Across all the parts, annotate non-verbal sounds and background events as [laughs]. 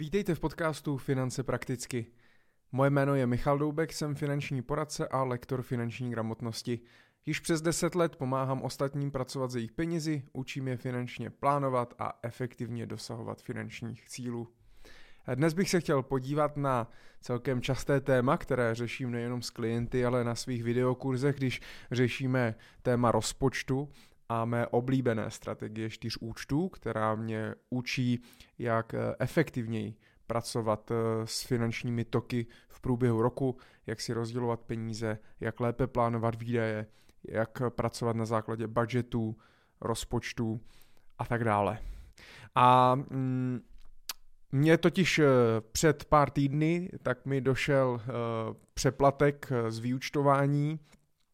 Vítejte v podcastu Finance prakticky. Moje jméno je Michal Doubek, jsem finanční poradce a lektor finanční gramotnosti. Již přes 10 let pomáhám ostatním pracovat s jejich penězi, učím je finančně plánovat a efektivně dosahovat finančních cílů. Dnes bych se chtěl podívat na celkem časté téma, které řeším nejenom s klienty, ale na svých videokurzech, když řešíme téma rozpočtu a mé oblíbené strategie čtyř účtů, která mě učí, jak eh, efektivněji pracovat eh, s finančními toky v průběhu roku, jak si rozdělovat peníze, jak lépe plánovat výdaje, jak pracovat na základě budgetů, rozpočtů a tak dále. A mm, mě totiž eh, před pár týdny tak mi došel přeplatek z vyúčtování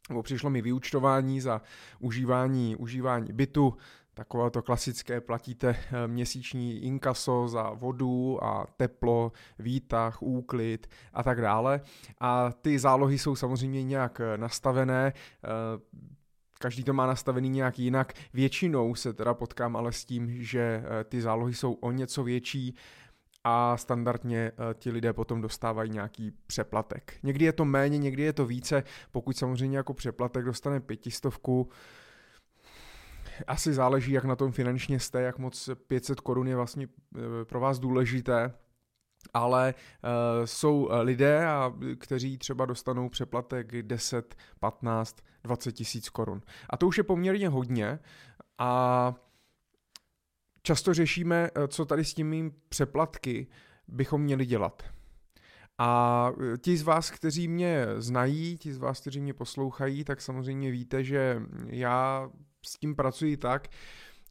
nebo přišlo mi vyučtování za užívání, užívání bytu, takové to klasické, platíte eh, měsíční inkaso za vodu a teplo, výtah, úklid a tak dále. A ty zálohy jsou samozřejmě nějak eh, nastavené, eh, každý to má nastavený nějak jinak. Většinou se teda potkám ale s tím, že ty zálohy jsou o něco větší, a standardně eh, ti lidé potom dostávají nějaký přeplatek. Někdy je to méně, někdy je to více, pokud samozřejmě jako přeplatek dostane pětistovku, asi záleží, jak na tom finančně jste, jak moc 500 korun je vlastně eh, pro vás důležité, ale uh, jsou lidé, a, kteří třeba dostanou přeplatek 10, 15, 20 tisíc korun. A to už je poměrně hodně a často řešíme, eh, co tady s tím přeplatky bychom měli dělat. A eh, ti z vás, kteří mě znají, ti z vás, kteří mě poslouchají, tak samozřejmě víte, že já s tím pracuji tak,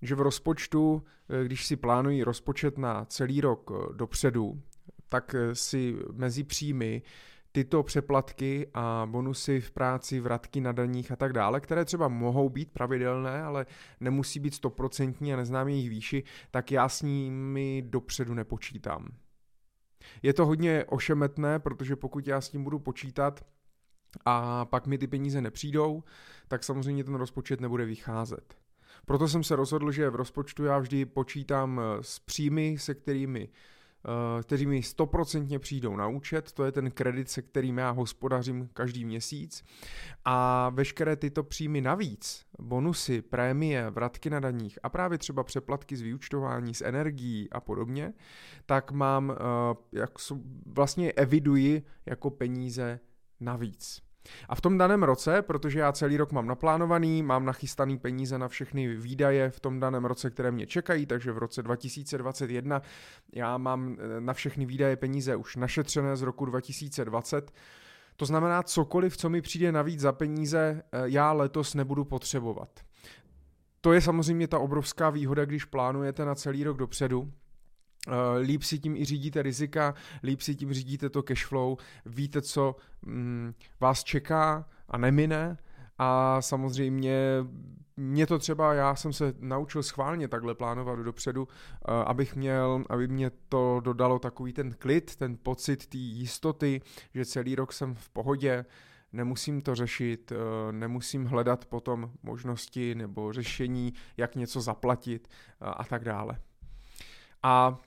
že v rozpočtu, eh, když si plánují rozpočet na celý rok dopředu, tak si mezi příjmy tyto přeplatky a bonusy v práci, vratky na daních a tak dále, které třeba mohou být pravidelné, ale nemusí být stoprocentní a neznám jejich výši, tak já s nimi dopředu nepočítám. Je to hodně ošemetné, protože pokud já s tím budu počítat a pak mi ty peníze nepřijdou, tak samozřejmě ten rozpočet nebude vycházet. Proto jsem se rozhodl, že v rozpočtu já vždy počítám s příjmy, se kterými kteří mi stoprocentně přijdou na účet, to je ten kredit, se kterým já hospodařím každý měsíc a veškeré tyto příjmy navíc, bonusy, prémie, vratky na daních a právě třeba přeplatky z vyučtování, z energií a podobně, tak mám, eh, jak vlastně eviduji jako peníze navíc. A v tom daném roce, protože já celý rok mám naplánovaný, mám nachystaný peníze na všechny výdaje v tom daném roce, které mě čekají, takže v roce 2021 já mám eh, na všechny výdaje peníze už našetřené z roku 2020. To znamená, cokoliv, co mi přijde navíc za peníze, eh, já letos nebudu potřebovat. To je samozřejmě ta obrovská výhoda, když plánujete na celý rok dopředu, líp si tím i řídíte rizika, líp si tím řídíte to cash flow, víte, co mm, vás čeká a nemine. A samozřejmě mě to třeba, já jsem se naučil schválně takhle plánovat dopředu, eh, abych měl, aby mě to dodalo takový ten klid, ten pocit té jistoty, že celý rok jsem v pohodě, nemusím to řešit, eh, nemusím hledat potom možnosti nebo řešení, jak něco zaplatit a tak dále. A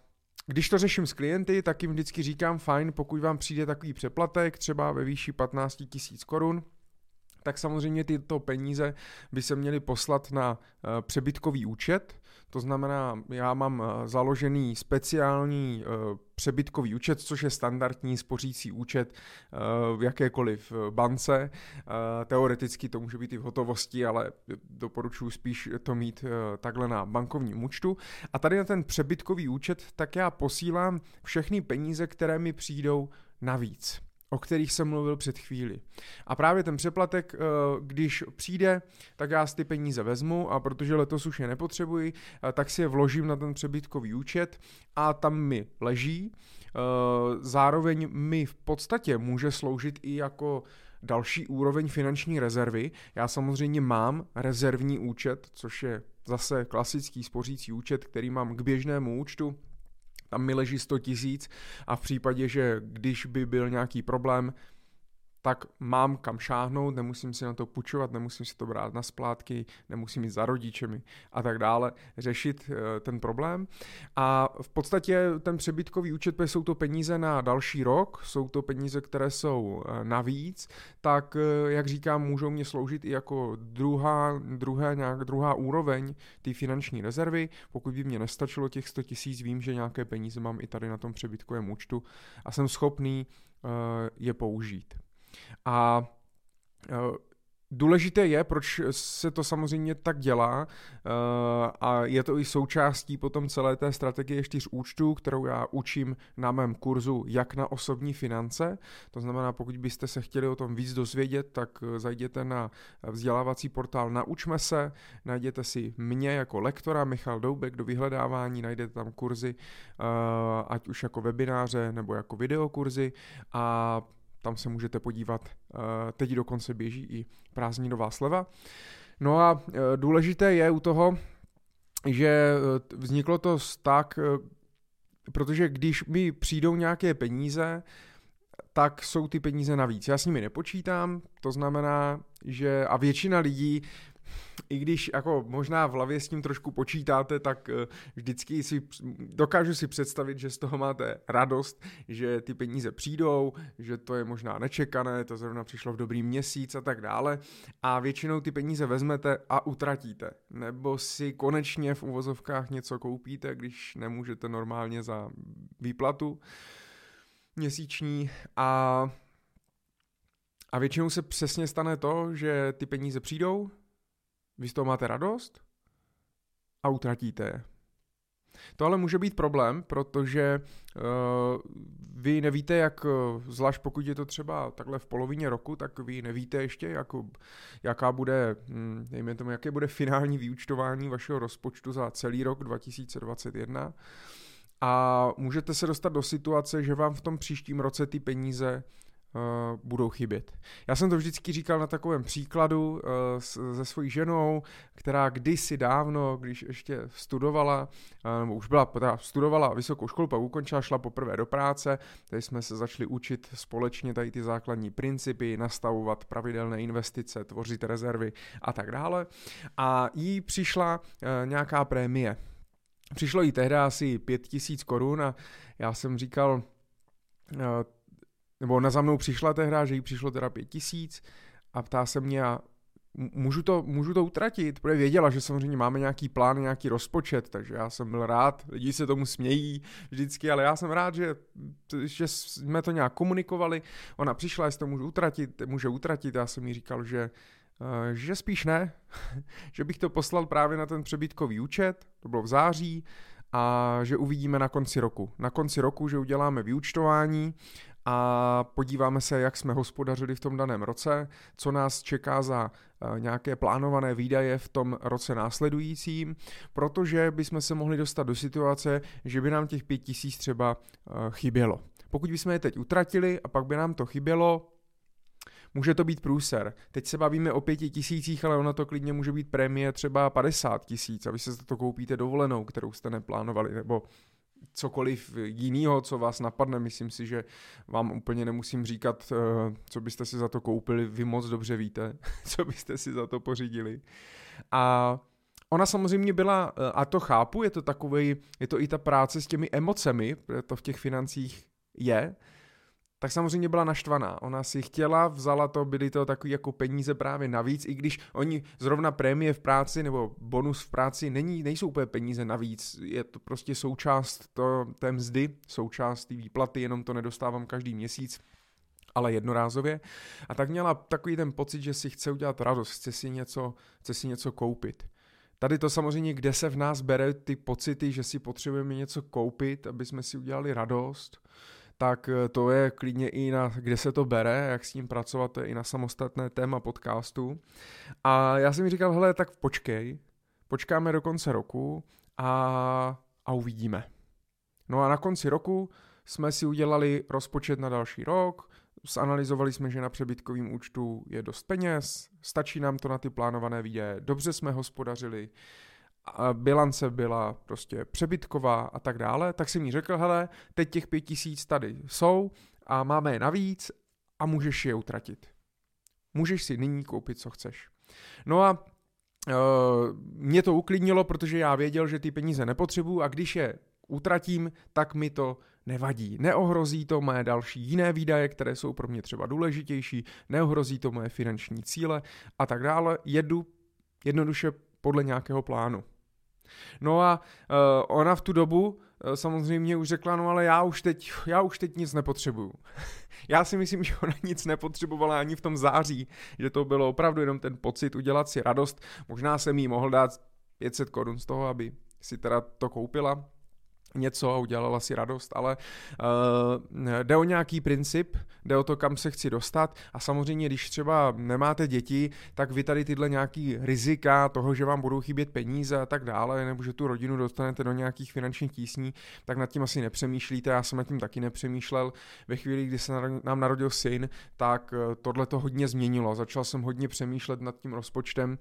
když to řeším s klienty, tak jim vždycky říkám, fajn, pokud vám přijde takový přeplatek, třeba ve výši 15 000 korun, tak samozřejmě tyto peníze by se měly poslat na eh, přebytkový účet. To znamená, já mám eh, založený speciální eh, přebytkový účet, což je standardní spořící účet v jakékoliv bance. Teoreticky to může být i v hotovosti, ale doporučuji spíš to mít takhle na bankovním účtu. A tady na ten přebytkový účet tak já posílám všechny peníze, které mi přijdou navíc o kterých jsem mluvil před chvíli. A právě ten přeplatek, eh, když přijde, tak já ty peníze vezmu a protože letos už je nepotřebuji, eh, tak si je vložím na ten přebytkový účet a tam mi leží. Eh, zároveň mi v podstatě může sloužit i jako další úroveň finanční rezervy. Já samozřejmě mám rezervní účet, což je zase klasický spořící účet, který mám k běžnému účtu, tam mi leží 100 tisíc a v případě, že když by byl nějaký problém, tak mám kam šáhnout, nemusím si na to půjčovat, nemusím si to brát na splátky, nemusím jít za rodičemi a tak dále, řešit eh, ten problém. A v podstatě ten přebytkový účet, jsou to peníze na další rok, jsou to peníze, které jsou eh, navíc, tak eh, jak říkám, můžou mě sloužit i jako druhá, druhá, nějak, druhá úroveň té finanční rezervy. Pokud by mě nestačilo těch 100 tisíc, vím, že nějaké peníze mám i tady na tom přebytkovém účtu a jsem schopný je použít. A Důležité je, proč se to samozřejmě tak dělá a je to i součástí potom celé té strategie čtyř účtů, kterou já učím na mém kurzu jak na osobní finance. To znamená, pokud byste se chtěli o tom víc dozvědět, tak zajděte na vzdělávací portál Naučme se, najděte si mě jako lektora Michal Doubek do vyhledávání, najdete tam kurzy, ať už jako webináře nebo jako videokurzy a tam se můžete podívat, eh, teď dokonce běží i prázdninová sleva. No a eh, důležité je u toho, že eh, vzniklo to tak, protože když mi přijdou nějaké peníze, tak jsou ty peníze navíc. Já s nimi nepočítám, to znamená, že a většina lidí i když jako možná v hlavě s tím trošku počítáte, tak eh, vždycky si dokážu si představit, že z toho máte radost, že ty peníze přijdou, že to je možná nečekané, to zrovna přišlo v dobrý měsíc a tak dále a většinou ty peníze vezmete a utratíte. Nebo si konečně v uvozovkách něco koupíte, když nemůžete normálně za výplatu měsíční a a většinou se přesně stane to, že ty peníze přijdou, vy z toho máte radost a utratíte je. To ale může být problém, protože uh, vy nevíte, jak, eh, zvlášť pokud je to třeba takhle v polovině roku, tak vy nevíte ještě, jak, jaká bude, hm, tomu, jaké bude finální vyúčtování vašeho rozpočtu za celý rok 2021. A můžete se dostat do situace, že vám v tom příštím roce ty peníze budou chybět. Já jsem to vždycky říkal na takovém příkladu s, se svojí ženou, která kdysi dávno, když ještě studovala, uh, nebo už byla, teda studovala vysokou školu, pak ukončila, šla poprvé do práce, tady jsme se začali učit společně tady ty základní principy, nastavovat pravidelné investice, tvořit rezervy a tak dále. A jí přišla nějaká prémie. Přišlo jí tehdy asi pět tisíc korun a já jsem říkal, nebo ona za mnou přišla tehda, že jí přišlo teda pět tisíc a ptá se mě, a můžu to, můžu to utratit, protože věděla, že samozřejmě máme nějaký plán, nějaký rozpočet, takže já jsem byl rád, lidi se tomu smějí vždycky, ale já jsem rád, že, že jsme to nějak komunikovali, ona přišla, jestli to můžu utratit, může utratit, já jsem jí říkal, že eh, že spíš ne, [laughs] že bych to poslal právě na ten přebytkový účet, to bylo v září, a že uvidíme na konci roku. Na konci roku, že uděláme vyúčtování a podíváme se, jak jsme hospodařili v tom daném roce, co nás čeká za eh, nějaké plánované výdaje v tom roce následujícím, protože bychom se mohli dostat do situace, že by nám těch pět tisíc třeba eh, chybělo. Pokud bychom je teď utratili a pak by nám to chybělo, může to být průser. Teď se bavíme o pěti tisících, ale ono to klidně může být prémie třeba 50 tisíc a vy se za to koupíte dovolenou, kterou jste neplánovali, nebo cokoliv jiného, co vás napadne. Myslím si, že vám úplně nemusím říkat, eh, co byste si za to koupili. Vy moc dobře víte, [laughs] co byste si za to pořídili. A Ona samozřejmě byla, eh, a to chápu, je to takový, je to i ta práce s těmi emocemi, to v těch financích je, tak samozřejmě byla naštvaná. Ona si chtěla, vzala to, byly to takové jako peníze právě navíc, i když oni zrovna prémie v práci nebo bonus v práci není, nejsou úplně peníze navíc, je to prostě součást to, té mzdy, součást té výplaty, jenom to nedostávám každý měsíc ale jednorázově. A tak měla takový ten pocit, že si chce udělat radost, chce si něco, chce si něco koupit. Tady to samozřejmě, kde se v nás bere ty pocity, že si potřebujeme něco koupit, aby jsme si udělali radost, tak eh, to je klidně i na, kde se to bere, jak s tím pracovat, to je i na samostatné téma podcastu. A já jsem říkal, hele, tak počkej, počkáme do konce roku a, a uvidíme. No a na konci roku jsme si udělali rozpočet na další rok, zanalizovali jsme, že na přebytkovém účtu je dost peněz, stačí nám to na ty plánované výdaje, dobře jsme hospodařili, bilance byla prostě přebytková a tak dále, tak jsem mi řekl, hele, teď těch pět tisíc tady jsou a máme je navíc a můžeš je utratit. Můžeš si nyní koupit, co chceš. No a uh, mě to uklidnilo, protože já věděl, že ty peníze nepotřebuju a když je utratím, tak mi to nevadí. Neohrozí to moje další jiné výdaje, které jsou pro mě třeba důležitější, neohrozí to moje finanční cíle a tak dále. Jedu jednoduše podle nějakého plánu. No a uh, ona v tu dobu uh, samozřejmě už řekla, no ale já už teď, já už teď nic nepotřebuju. [laughs] já si myslím, že ona nic nepotřebovala ani v tom září, že to bylo opravdu jenom ten pocit udělat si radost. Možná jsem jí mohl dát 500 korun z toho, aby si teda to koupila, něco a udělala si radost, ale uh, jde o nějaký princip, jde o to, kam se chci dostat a samozřejmě, když třeba nemáte děti, tak vy tady tyhle nějaký rizika toho, že vám budou chybět peníze a tak dále, nebo že tu rodinu dostanete do nějakých finančních tísní, tak nad tím asi nepřemýšlíte, já jsem nad tím taky nepřemýšlel. Ve chvíli, kdy se nám narodil syn, tak eh, tohle to hodně změnilo. Začal jsem hodně přemýšlet nad tím rozpočtem,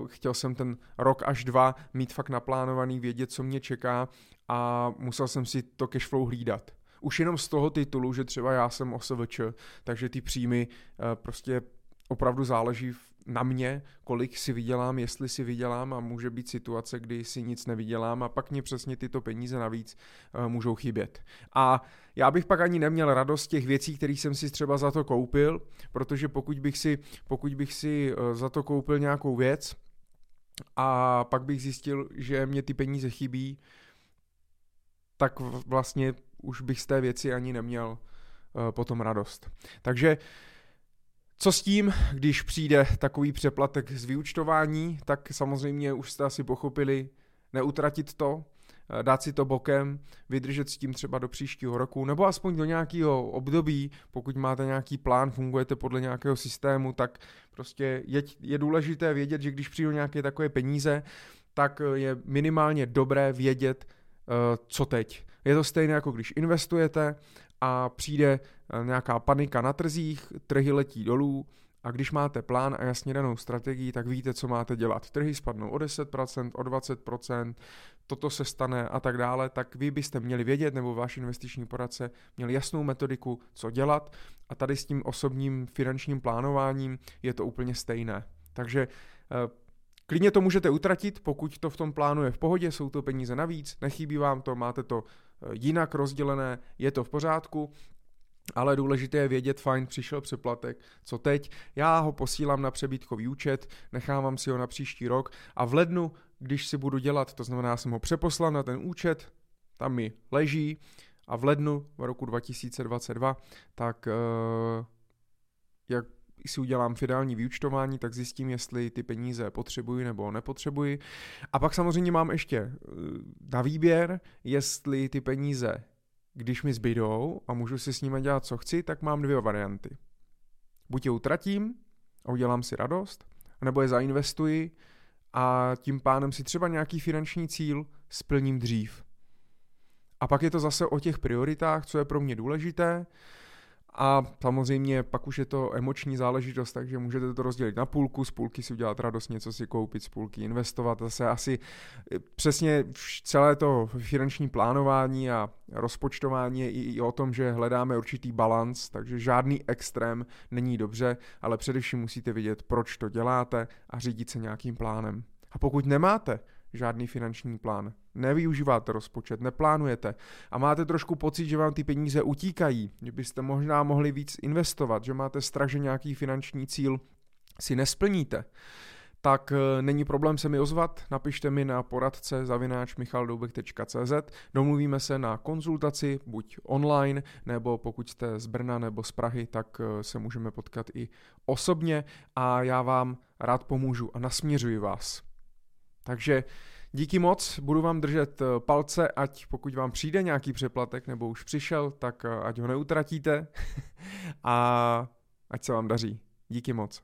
uh, chtěl jsem ten rok až dva mít fakt naplánovaný, vědět, co mě čeká a musel jsem si to cashflow hlídat. Už jenom z toho titulu, že třeba já jsem OSVČ, takže ty příjmy eh, prostě opravdu záleží na mě, kolik si vydělám, jestli si vydělám a může být situace, kdy si nic nevydělám a pak mě přesně tyto peníze navíc uh, můžou chybět. A já bych pak ani neměl radost těch věcí, které jsem si třeba za to koupil, protože pokud bych si, pokud bych si uh, za to koupil nějakou věc a pak bych zjistil, že mě ty peníze chybí, tak vlastně už bych z té věci ani neměl uh, potom radost. Takže co s tím, když přijde takový přeplatek z vyučtování, tak samozřejmě už jste asi pochopili, neutratit to, eh, dát si to bokem, vydržet s tím třeba do příštího roku, nebo aspoň do nějakého období, pokud máte nějaký plán, fungujete podle nějakého systému, tak prostě je, je důležité vědět, že když přijdou nějaké takové peníze, tak je minimálně dobré vědět, Eh, co teď. Je to stejné jako když investujete a přijde eh, nějaká panika na trzích, trhy letí dolů a když máte plán a jasně danou strategii, tak víte, co máte dělat. Trhy spadnou o 10%, o 20%, toto se stane a tak dále, tak vy byste měli vědět, nebo váš investiční poradce měl jasnou metodiku, co dělat a tady s tím osobním finančním plánováním je to úplně stejné. Takže eh, Klidně to můžete utratit, pokud to v tom plánu je v pohodě, jsou to peníze navíc, nechybí vám to, máte to eh, jinak rozdělené, je to v pořádku, ale důležité je vědět, fajn, přišel přeplatek, co teď, já ho posílám na přebytkový účet, nechávám si ho na příští rok a v lednu, když si budu dělat, to znamená, jsem ho přeposlal na ten účet, tam mi leží a v lednu v roku 2022, tak uh, jak si udělám finální vyučtování, tak zjistím, jestli ty peníze potřebuji nebo nepotřebuji. A pak samozřejmě mám ještě eh, na výběr, jestli ty peníze, když mi zbydou a můžu si s nimi dělat, co chci, tak mám dvě varianty. Buď je utratím a udělám si radost, nebo je zainvestuji a tím pánem si třeba nějaký finanční cíl splním dřív. A pak je to zase o těch prioritách, co je pro mě důležité. A samozřejmě pak už je to emoční záležitost, takže můžete to rozdělit na půlku, z půlky si udělat radost, něco si koupit, z půlky investovat. Zase asi eh, přesně celé to finanční plánování a rozpočtování je i o tom, že hledáme určitý balans, takže žádný extrém není dobře, ale především musíte vědět, proč to děláte a řídit se nějakým plánem. A pokud nemáte žádný finanční plán, nevyužíváte rozpočet, neplánujete. A máte trošku pocit, že vám ty peníze utíkají, že byste možná mohli víc investovat, že máte strach, že nějaký finanční cíl si nesplníte, tak eh, není problém se mi ozvat, napište mi na poradce zavináč michaldoubek.cz, domluvíme se na konzultaci, buď online, nebo pokud jste z Brna nebo z Prahy, tak eh, se můžeme potkat i osobně. A já vám rád pomůžu a nasměřuji vás. Takže díky moc, budu vám držet eh, palce, ať pokud vám přijde nějaký přeplatek nebo už přišel, tak eh, ať ho neutratíte [laughs] a ať se vám daří. Díky moc.